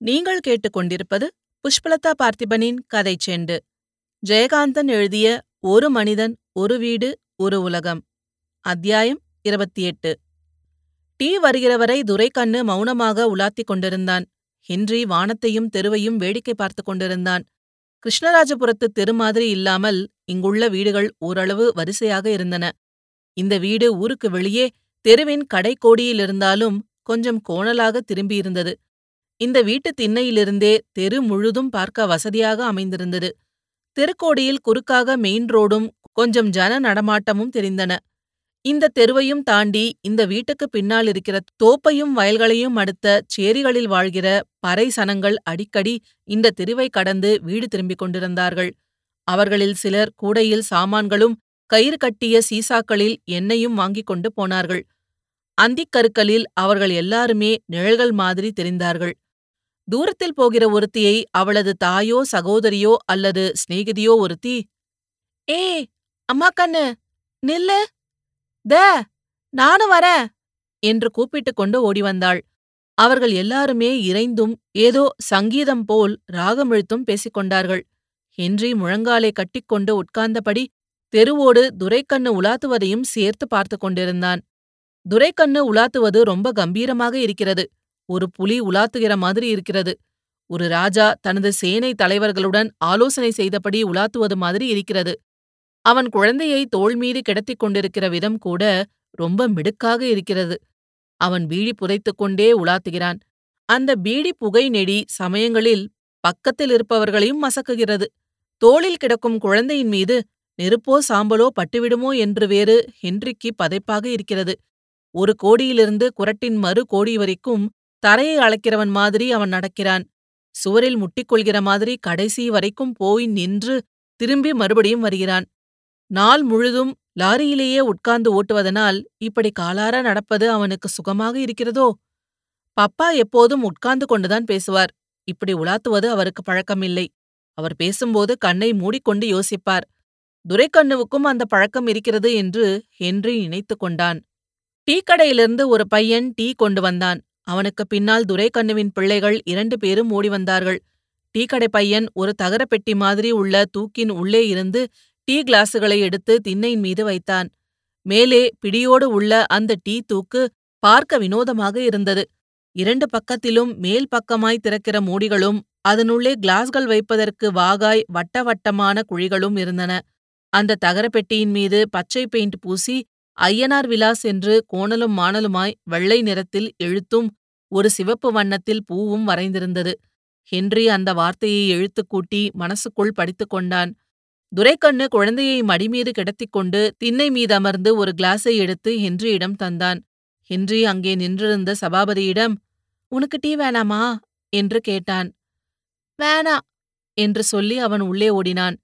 நீங்கள் கேட்டுக்கொண்டிருப்பது புஷ்பலதா பார்த்திபனின் கதை செண்டு. ஜெயகாந்தன் எழுதிய ஒரு மனிதன் ஒரு வீடு ஒரு உலகம் அத்தியாயம் இருபத்தி எட்டு டீ வருகிறவரை துரைக்கண்ணு மௌனமாக உலாத்திக் கொண்டிருந்தான். ஹின்றி வானத்தையும் தெருவையும் வேடிக்கை பார்த்துக் கொண்டிருந்தான். கிருஷ்ணராஜபுரத்து தெரு மாதிரி இல்லாமல் இங்குள்ள வீடுகள் ஓரளவு வரிசையாக இருந்தன. இந்த வீடு ஊருக்கு வெளியே தெருவின் கடைக்கோடியிலிருந்தாலும் கொஞ்சம் கோணலாக திரும்பியிருந்தது. இந்த வீட்டு திண்ணையிலிருந்தே தெரு முழுதும் பார்க்க வசதியாக அமைந்திருந்தது. தெருக்கோடியில் குறுக்காக மெயின் ரோடும் கொஞ்சம் ஜன நடமாட்டமும் தெரிந்தன. இந்த தெருவையும் தாண்டி இந்த வீட்டுக்கு பின்னால் இருக்கிற தோப்பையும் வயல்களையும் அடுத்த சேரிகளில் வாழ்கிற பறை சனங்கள் அடிக்கடி இந்த தெருவை கடந்து வீடு திரும்பிக் கொண்டிருந்தார்கள். அவர்களில் சிலர் கூடையில் சாமான்களும் கயிறு கட்டிய சீசாக்களில் எண்ணெயும் வாங்கிக் கொண்டு போனார்கள். அந்திக்கருக்களில் அவர்கள் எல்லாருமே நிழல்கள் மாதிரி தெரிந்தார்கள். தூரத்தில் போகிற ஒருத்தியை அவளது தாயோ சகோதரியோ அல்லது சிநேகிதியோ ஒருத்தி ஏ அம்மா கண்ணு நில்லு த நானும் வரேன் என்று கூப்பிட்டுக் கொண்டு ஓடி வந்தாள். அவர்கள் எல்லாருமே இறைந்தும் ஏதோ சங்கீதம் போல் ராகமிழுத்தும் பேசிக் கொண்டார்கள். ஹென்றி முழங்காலை கட்டிக்கொண்டு உட்கார்ந்தபடி தெருவோடு துரைக்கண்ணு உலாத்துவதையும் சேர்த்து பார்த்து கொண்டிருந்தான். துரைக்கண்ணு உலாத்துவது ரொம்ப கம்பீரமாக இருக்கிறது. ஒரு புலி உலாத்துகிற மாதிரி இருக்கிறது. ஒரு ராஜா தனது சேனை தலைவர்களுடன் ஆலோசனை செய்தபடி உலாத்துவது மாதிரி இருக்கிறது. அவன் குழந்தையை தோள்மீறி கிடத்திக் கொண்டிருக்கிற விதம் கூட ரொம்ப மிடுக்காக இருக்கிறது. அவன் பீடி புதைத்துக் கொண்டே உலாத்துகிறான். அந்த பீடி புகை நெடி சமயங்களில் பக்கத்தில் இருப்பவர்களையும் மசக்குகிறது. தோளில் கிடக்கும் குழந்தையின் மீது நெருப்போ சாம்பலோ பட்டுவிடுமோ என்று வேறு ஹென்றிக்கு பதைப்பாக இருக்கிறது. ஒரு கோடியிலிருந்து குரட்டின் மறு கோடி வரைக்கும் தரையை அளக்கிறவன் மாதிரி அவன் நடக்கிறான். சுவரில் முட்டிக்கொள்கிற மாதிரி கடைசி வரைக்கும் போய் நின்று திரும்பி மறுபடியும் வருகிறான். நாள் முழுதும் லாரியிலேயே உட்கார்ந்து ஓட்டுவதனால் இப்படி காலார நடப்பது அவனுக்கு சுகமாக இருக்கிறதோ? பப்பா எப்போதும் உட்கார்ந்து கொண்டுதான் பேசுவார். இப்படி உலாத்துவது அவருக்கு பழக்கமில்லை. அவர் பேசும்போது கண்ணை மூடிக்கொண்டு யோசிப்பார். துரைக்கண்ணுவுக்கும் அந்த பழக்கம் இருக்கிறது என்று ஹென்றி நினைத்து கொண்டான். டீ கடையிலிருந்து ஒரு பையன் டீ கொண்டு வந்தான். அவனுக்கு பின்னால் துரைக்கண்ணுவின் பிள்ளைகள் இரண்டு பேரும் ஓடி வந்தார்கள் டீக்கடை பையன் ஒரு தகர பெட்டி மாதிரி உள்ள தூக்கின் உள்ளே இருந்து டீ கிளாஸுகளை எடுத்து திண்ணையின் மீது வைத்தான். மேலே பிடியோடு உள்ள அந்த டீ தூக்கு பார்க்க வினோதமாக இருந்தது. இரண்டு பக்கத்திலும் மேல் பக்கமாய் திறக்கிற மூடிகளும் அதனுள்ளே கிளாஸ்கள் வைப்பதற்கு வாகாய் வட்ட வட்டமான குழிகளும் இருந்தன. அந்த தகரப்பெட்டியின் மீது பச்சை பெயிண்ட் பூசி ஐயனார் விலாஸ் என்று கோணலும் மாணலுமாய் வெள்ளை நிறத்தில் எழுத்தும் ஒரு சிவப்பு வண்ணத்தில் பூவும் வரைந்திருந்தது. ஹென்றி அந்த வார்த்தையை எழுத்துக் கூட்டி மனசுக்குள் படித்துக் கொண்டான். துரைக்கண்ணு குழந்தையை மடிமீது கிடத்திக் கொண்டு திண்ணை மீதமர்ந்து ஒரு கிளாஸை எடுத்து ஹென்ரியிடம் தந்தான். ஹென்றி அங்கே நின்றிருந்த சபாபதியிடம் உனக்கு டீ வேணாமா? என்று கேட்டான். வேணா என்று சொல்லி அவன் உள்ளே ஓடினான்.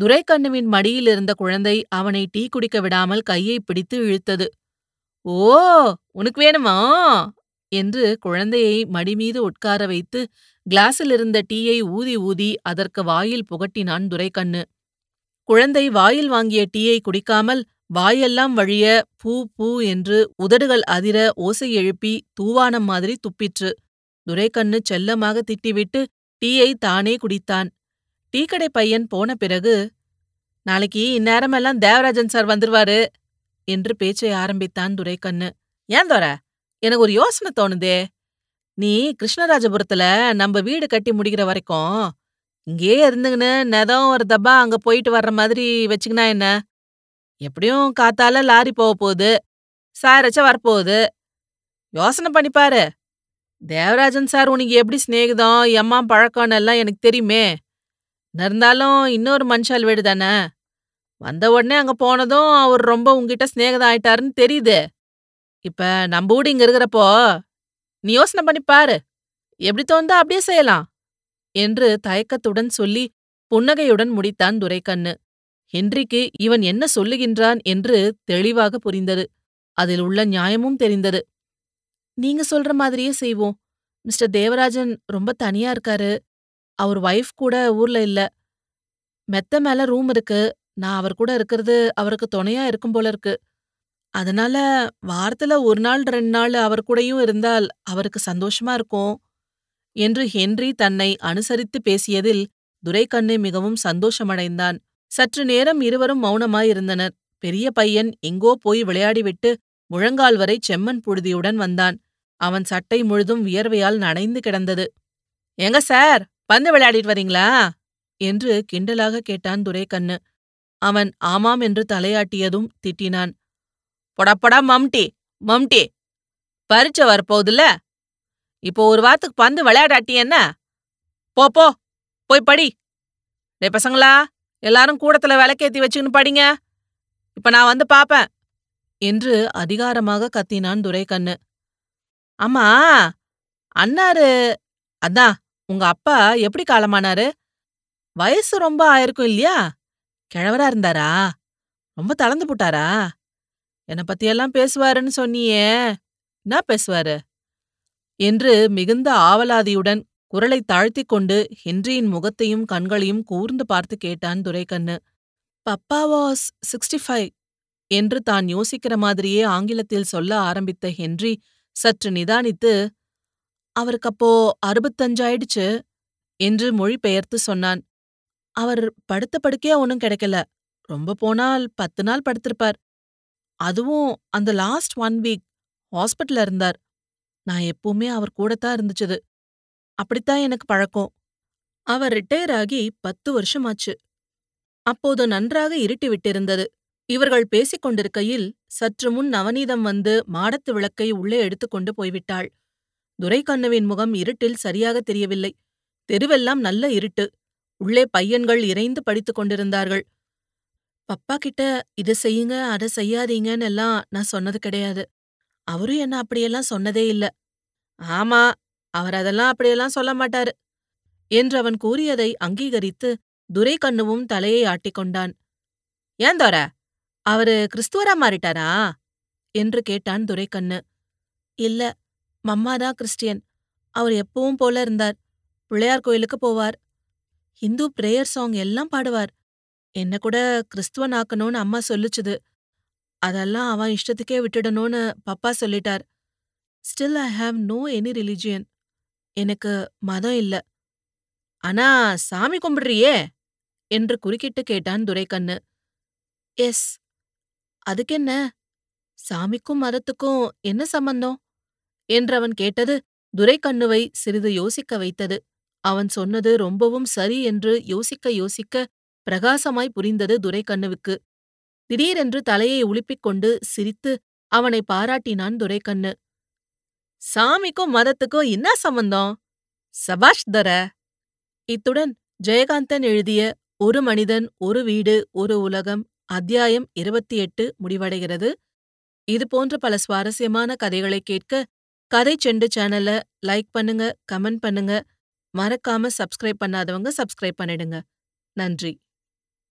துரைக்கண்ணுவின் மடியில் இருந்த குழந்தை அவனை டீ குடிக்க விடாமல் கையை பிடித்து இழுத்தது. ஓ உனக்கு வேணுமா? என்று குழந்தையை மடிமீது உட்கார வைத்து கிளாஸில் இருந்த டீயை ஊதி ஊதி அதற்கு வாயில் புகட்டினான் துரைக்கண்ணு. குழந்தை வாயில் வாங்கிய டீயை குடிக்காமல் வாயெல்லாம் வழிய பூ பூ என்று உதடுகள் அதிர ஓசை எழுப்பி தூவானம் மாதிரி துப்பிற்று. துரைக்கண்ணு செல்லமாக திட்டிவிட்டு டீயை தானே குடித்தான். டீக்கடை பையன் போன பிறகு நாளைக்கு இந்நேரமெல்லாம் தேவராஜன் சார் வந்துருவாரு என்று பேச்சை ஆரம்பித்தான் துரைக்கண்ணு. ஏன் தோர எனக்கு ஒரு யோசனை தோணுதே. நீ கிருஷ்ணராஜபுரத்துல நம்ம வீடு கட்டி முடிக்கிற வரைக்கும் இங்கேயே இருந்துங்கன்னு நெதம் ஒரு தப்பா அங்க போயிட்டு வர்ற மாதிரி வச்சுக்கினா என்ன? எப்படியும் காத்தால லாரி போக போகுது சாரச்ச வரப்போகுது. யோசனை பண்ணிப்பாரு தேவராஜன் சார் உனக்கு எப்படி சிநேகிதம் எம்மா பழக்கம்னு எல்லாம் எனக்கு தெரியுமே. இருந்தாலும் இன்னொரு மனுஷால் வீடு தானே? வந்த உடனே அங்க போனதும் அவர் ரொம்ப உங்ககிட்ட சிநேகிதம் ஆயிட்டாருன்னு தெரியுது. இப்ப நம்ம இங்க இருக்கிறப்போ நீ யோசனை பண்ணி பாரு. எப்படி தோந்தா அப்படியே செய்யலாம். என்று தயக்கத்துடன் சொல்லி புன்னகையுடன் முடித்தான் துரைக்கண்ணு. ஹென்றிக்கு இவன் என்ன சொல்லுகின்றான் என்று தெளிவாக புரிந்தது. அதில் உள்ள நியாயமும் தெரிந்தது. நீங்க சொல்ற மாதிரியே செய்வோம். மிஸ்டர் தேவராஜன் ரொம்ப தனியா இருக்காரு. அவர் வைஃப் கூட ஊர்ல இல்ல. மெத்த மேல ரூம் இருக்கு. நான் அவர் கூட இருக்கிறது அவருக்கு துணையா இருக்கும் போல இருக்கு. அதனால வாரத்துல ஒரு நாள் ரெண்டு நாள் அவர் கூடயும் இருந்தால் அவருக்கு சந்தோஷமா இருக்கும். என்று ஹென்றி தன்னை அனுசரித்து பேசியதில் துரைக்கண்ணு மிகவும் சந்தோஷமடைந்தான். சற்று நேரம் இருவரும் மௌனமாயிருந்தனர். பெரிய பையன் எங்கோ போய் விளையாடிவிட்டு முழங்கால் வரை செம்மண் புழுதியுடன் வந்தான். அவன் சட்டை முழுதும் வியர்வையால் நனைந்து கிடந்தது. எங்க சார் பந்து விளையாடிட்டு வரீங்களா? என்று கிண்டலாக கேட்டான் துரைக்கண்ணு. அவன் ஆமாம் என்று தலையாட்டியதும் திட்டினான். பொடப்படா மம்டி மம்டி. பரீட்சை வரப்போகுதுல்ல? இப்போ ஒரு வாரத்துக்கு பந்து விளையாடாட்டி என்ன? போ போ போய் படி. டே பசங்களா எல்லாரும் கூடத்துல விளக்கேத்தி வச்சுக்கின்னு படிங்க. இப்ப நான் வந்து பாப்பேன். என்று அதிகாரமாக கத்தினான் துரைக்கண்ணு. அம்மா அண்ணாரு அதான் உங்க அப்பா எப்படி காலமானாரு? வயசு ரொம்ப ஆயிருக்கும் இல்லையா? கிழவரா இருந்தாரா? ரொம்ப தளர்ந்து போட்டாரா? என்னை பத்தியெல்லாம் பேசுவாருன்னு சொன்னியே. என்ன பேசுவாரு? என்று மிகுந்த ஆவலாதியுடன் குரலை தாழ்த்திக் கொண்டு ஹென்ரியின் முகத்தையும் கண்களையும் கூர்ந்து பார்த்து கேட்டான் Duraikannu. Papa was sixty five என்று தான் யோசிக்கிற மாதிரியே ஆங்கிலத்தில் சொல்ல ஆரம்பித்த ஹென்றி சற்று நிதானித்து அவருக்கு அப்போ அறுபத்தஞ்சாயிடுச்சு என்று மொழிபெயர்த்து சொன்னான். அவர் படுத்த படுக்கையா ஒன்னும் கிடைக்கல. ரொம்ப போனால் பத்து நாள் படுத்திருப்பார். அதுவும் அந்த லாஸ்ட் ஒன் வீக் ஹாஸ்பிட்டல்ல இருந்தார். நான் எப்பவுமே அவர் கூடத்தான் இருந்துச்சுது. அப்படித்தான் எனக்கு பழக்கம். அவர் ரிட்டையர் ஆகி பத்து வருஷமாச்சு. அப்போது நன்றாக இருட்டி விட்டிருந்தது. இவர்கள் பேசிக் கொண்டிருக்கையில் சற்று முன் நவநீதம் வந்து மாடத்து விளக்கை உள்ளே எடுத்துக்கொண்டு போய்விட்டாள். துரைக்கண்ணுவின் முகம் இருட்டில் சரியாக தெரியவில்லை. தெருவெல்லாம் நல்ல இருட்டு. உள்ளே பையன்கள் இறைந்து படித்துக் கொண்டிருந்தார்கள். பப்பா கிட்ட இத செய்யுங்க அத செய்யாதீங்கன்னு எல்லாம் நான் சொன்னது கிடையாது. அவரும் என்ன அப்படியெல்லாம் சொன்னதே இல்ல. ஆமா அவர் அதெல்லாம் அப்படியெல்லாம் சொல்ல மாட்டாரு என்று அவன் கூறியதை அங்கீகரித்து துரைக்கண்ணுவும் தலையை ஆட்டிக்கொண்டான். ஏன் தோர அவரு கிறிஸ்துவரா மாறிட்டாரா? என்று கேட்டான் துரைக்கண்ணு. இல்ல மம்மாதான் கிறிஸ்டியன். அவர் எப்பவும் போல இருந்தார். பிள்ளையார் கோயிலுக்கு போவார். ஹிந்து பிரேயர் சாங் எல்லாம் பாடுவார். என்ன கூட கிறிஸ்துவன் ஆக்கணும்னு அம்மா சொல்லுச்சுது. அதெல்லாம் அவன் இஷ்டத்துக்கே விட்டுடணும்னு பப்பா சொல்லிட்டார். Still I have no any religion எனக்கு மதம் இல்ல. ஆனா சாமி கும்பிடுறியே? என்று குறுக்கிட்டு கேட்டான் துரைக்கண்ணு. எஸ் அதுக்கென்ன சாமிக்கும் மதத்துக்கும் என்ன சம்பந்தம்? என்றவன் கேட்டது துரைக்கண்ணுவை சிறிது யோசிக்க வைத்தது. அவன் சொன்னது ரொம்பவும் சரி என்று யோசிக்க யோசிக்க பிரகாசமாய் புரிந்தது துரைக்கண்ணுவுக்கு. திடீரென்று தலையை உலுப்பிக் கொண்டு சிரித்து அவனை பாராட்டினான் துரைக்கண்ணு. சாமிக்கும் மதத்துக்கும் என்ன சம்பந்தம்? சபாஷ் தர? இத்துடன் ஜெயகாந்தன் எழுதிய ஒரு மனிதன் ஒரு வீடு ஒரு உலகம் அத்தியாயம் இருபத்தி எட்டு முடிவடைகிறது. இது போன்ற பல சுவாரஸ்யமான கதைகளை கேட்க கதை செண்டு சேனலை லைக் பண்ணுங்க கமெண்ட் பண்ணுங்க. மறக்காம சப்ஸ்கிரைப் பண்ணாதவங்க சப்ஸ்கிரைப் பண்ணிடுங்க. நன்றி.